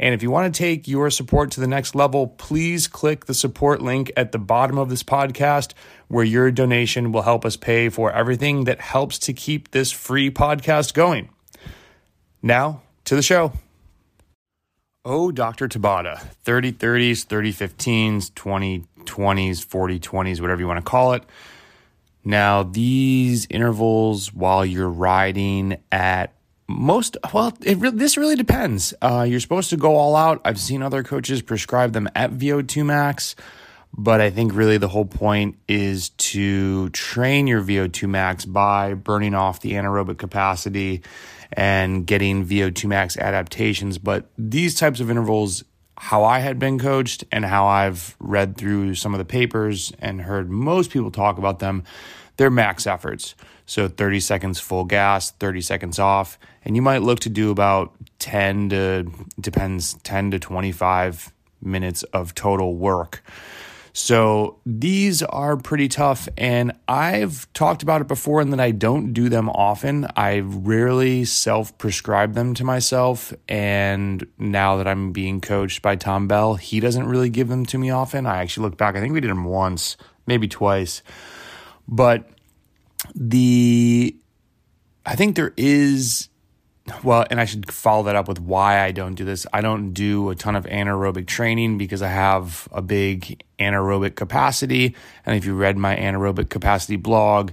And if you want to take your support to the next level, please click the support link at the bottom of this podcast, where your donation will help us pay for everything that helps to keep this free podcast going. Now to the show. Oh, Dr. Tabata, 30 30s, 30 15s, 20 20s, 40 20s, whatever you want to call it. Now, these intervals while you're riding at most well it re- this really depends. Uh, you're supposed to go all out. I've seen other coaches prescribe them at vo2 max but i think really the whole point is to train your vo2 max by burning off the anaerobic capacity and getting vo2 max adaptations. But these types of intervals how i had been coached and how i've read through some of the papers and heard most people talk about them they're max efforts so 30 seconds full gas, 30 seconds off. And you might look to do about 10 to, depends, 10 to 25 minutes of total work. So these are pretty tough. And I've talked about it before and that I don't do them often. I rarely self prescribe them to myself. And now that I'm being coached by Tom Bell, he doesn't really give them to me often. I actually look back, I think we did them once, maybe twice. But the I think there is well, and I should follow that up with why I don't do this. I don't do a ton of anaerobic training because I have a big anaerobic capacity. And if you read my anaerobic capacity blog,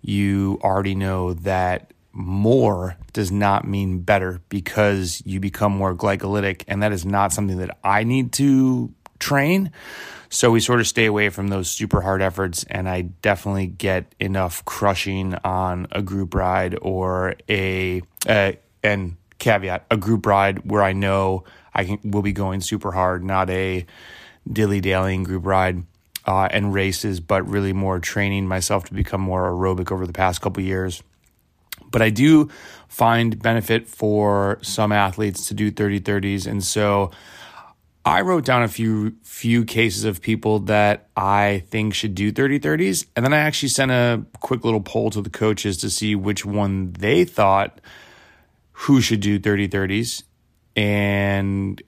you already know that more does not mean better because you become more glycolytic. And that is not something that I need to train. So we sort of stay away from those super hard efforts, and I definitely get enough crushing on a group ride or a, and caveat a group ride where I know I can will be going super hard, not a dilly dallying group ride. Uh, and races, but really more training myself to become more aerobic over the past couple years. But I do find benefit for some athletes to do 30 30s. And so I wrote down a few few cases of people that I think should do 30 30s. And then I actually sent a quick little poll to the coaches to see which one they thought who should do 30 30s. And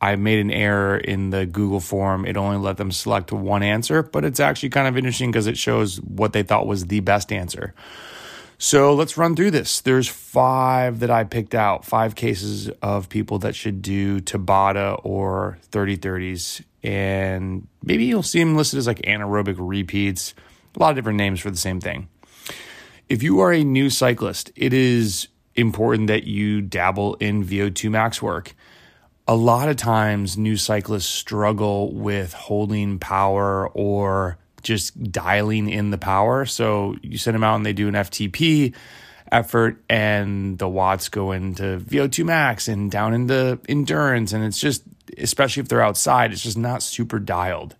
I made an error in the Google form. It only let them select one answer, but it's actually kind of interesting because it shows what they thought was the best answer. So let's run through this. There's five that I picked out, five cases of people that should do Tabata or 30 30s. And maybe you'll see them listed as like anaerobic repeats, a lot of different names for the same thing. If you are a new cyclist, it is important that you dabble in VO2 max work. A lot of times, new cyclists struggle with holding power or just dialing in the power. So you send them out and they do an FTP effort, and the watts go into VO2 max and down into endurance. And it's just, especially if they're outside, it's just not super dialed.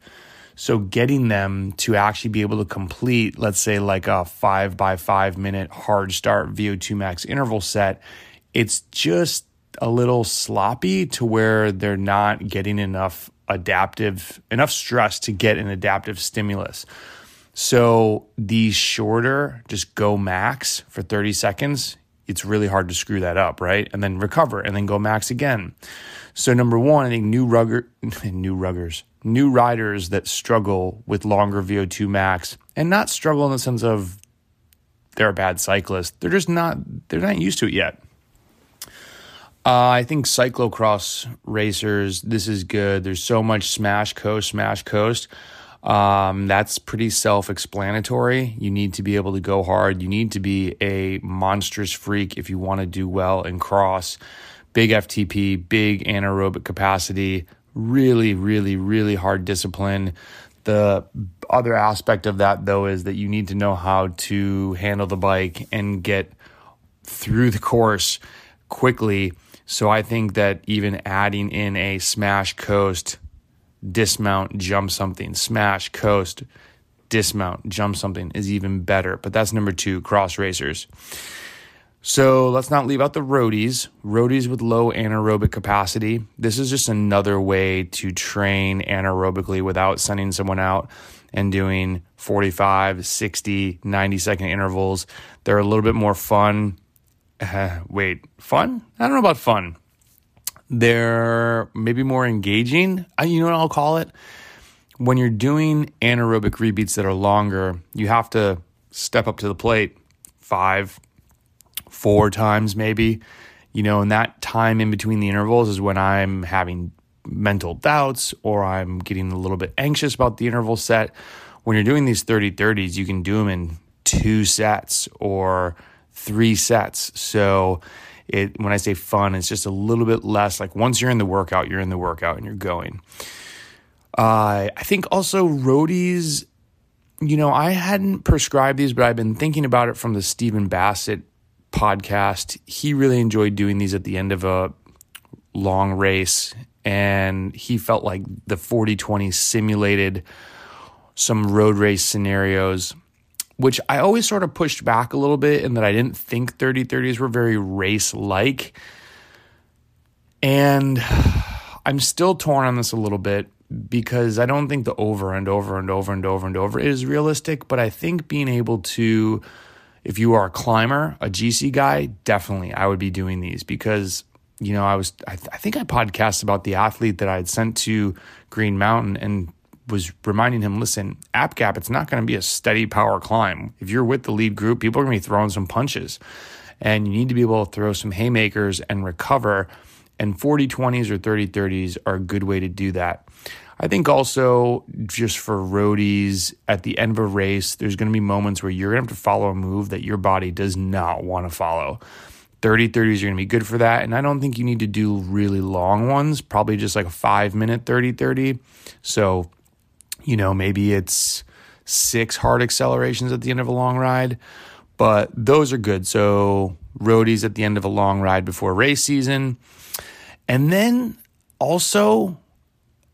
So getting them to actually be able to complete, let's say, like a five by five minute hard start VO2 max interval set, it's just a little sloppy to where they're not getting enough adaptive, enough stress to get an adaptive stimulus. So these shorter, just go max for 30 seconds, it's really hard to screw that up, right? And then recover and then go max again. So number one, I think new rugger, new ruggers, new riders that struggle with longer VO2 max and not struggle in the sense of they're a bad cyclist. They're just not, they're not used to it yet. Uh, I think cyclocross racers, this is good. There's so much smash coast, smash coast. Um, that's pretty self explanatory. You need to be able to go hard. You need to be a monstrous freak if you want to do well in cross. Big FTP, big anaerobic capacity, really, really, really hard discipline. The other aspect of that, though, is that you need to know how to handle the bike and get through the course quickly. So I think that even adding in a smash coast, dismount, jump something, smash coast, dismount, jump something is even better. But that's number two, cross racers. So let's not leave out the roadies. Roadies with low anaerobic capacity. This is just another way to train anaerobically without sending someone out and doing 45, 60, 90 second intervals. They're a little bit more fun. Uh, wait, fun? I don't know about fun. They're maybe more engaging. You know what I'll call it? When you're doing anaerobic repeats that are longer, you have to step up to the plate five, four times maybe. You know, and that time in between the intervals is when I'm having mental doubts or I'm getting a little bit anxious about the interval set. When you're doing these 30 30s, you can do them in two sets or three sets. So it when I say fun, it's just a little bit less like once you're in the workout, you're in the workout and you're going. Uh, I think also roadies, you know, I hadn't prescribed these, but I've been thinking about it from the Stephen Bassett podcast. He really enjoyed doing these at the end of a long race, and he felt like the 40 20 simulated some road race scenarios, which I always sort of pushed back a little bit in that I didn't think 30 30s were very race like. And I'm still torn on this a little bit because I don't think the over and over and over and over and over is realistic, but I think being able to if you are a climber, a GC guy, definitely I would be doing these because you know I was I, th- I think I podcast about the athlete that I had sent to Green Mountain and was reminding him, listen, app gap, it's not going to be a steady power climb. If you're with the lead group, people are going to be throwing some punches, and you need to be able to throw some haymakers and recover. And 40 20s or 30 30s are a good way to do that. I think also just for roadies at the end of a race, there's going to be moments where you're going to have to follow a move that your body does not want to follow. 30 30s are going to be good for that. And I don't think you need to do really long ones, probably just like a five minute 30 30. So, you know, maybe it's six hard accelerations at the end of a long ride, but those are good. So, roadies at the end of a long ride before race season. And then also,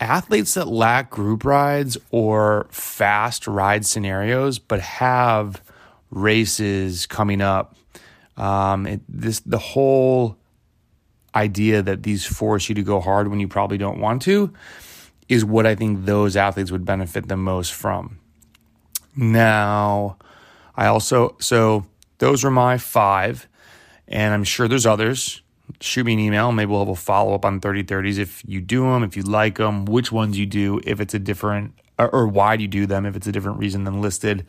athletes that lack group rides or fast ride scenarios, but have races coming up. Um, it, this the whole idea that these force you to go hard when you probably don't want to is what I think those athletes would benefit the most from. Now, I also so those are my five, and I'm sure there's others shoot me an email. Maybe we'll have a follow up on 3030s if you do them, if you like them, which ones you do, if it's a different, or, or why do you do them, if it's a different reason than listed.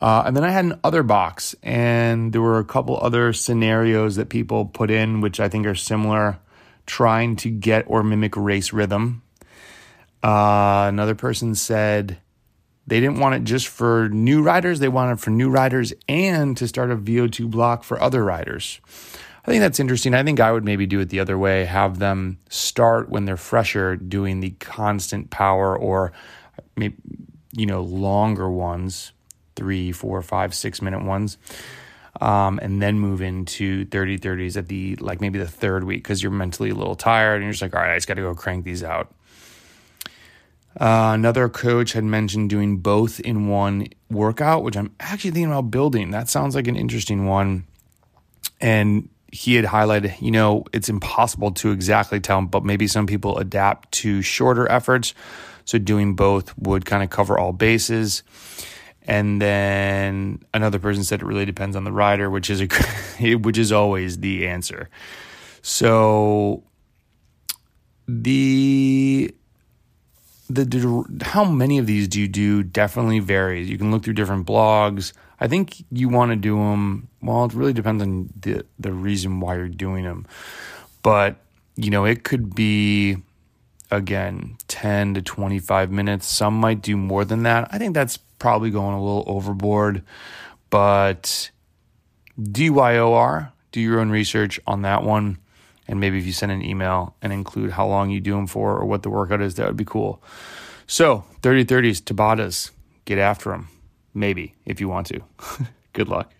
Uh, and then I had an other box, and there were a couple other scenarios that people put in, which I think are similar, trying to get or mimic race rhythm. Uh, another person said they didn't want it just for new riders, they wanted for new riders and to start a VO2 block for other riders. I think that's interesting. I think I would maybe do it the other way, have them start when they're fresher doing the constant power or maybe, you know, longer ones, three, four, five, six minute ones. Um, and then move into 30 30s at the like maybe the third week because you're mentally a little tired and you're just like, all right, I just got to go crank these out. Uh, another coach had mentioned doing both in one workout, which I'm actually thinking about building. That sounds like an interesting one. And he had highlighted, you know, it's impossible to exactly tell, but maybe some people adapt to shorter efforts. So doing both would kind of cover all bases. And then another person said it really depends on the rider, which is a which is always the answer. So the the how many of these do you do definitely varies. You can look through different blogs. I think you want to do them. Well, it really depends on the the reason why you're doing them, but you know it could be again, 10 to 25 minutes. Some might do more than that. I think that's probably going a little overboard, but DYOR, do your own research on that one. And maybe if you send an email and include how long you do them for or what the workout is, that would be cool. So, 30 30s, Tabatas, get after them. Maybe if you want to. Good luck.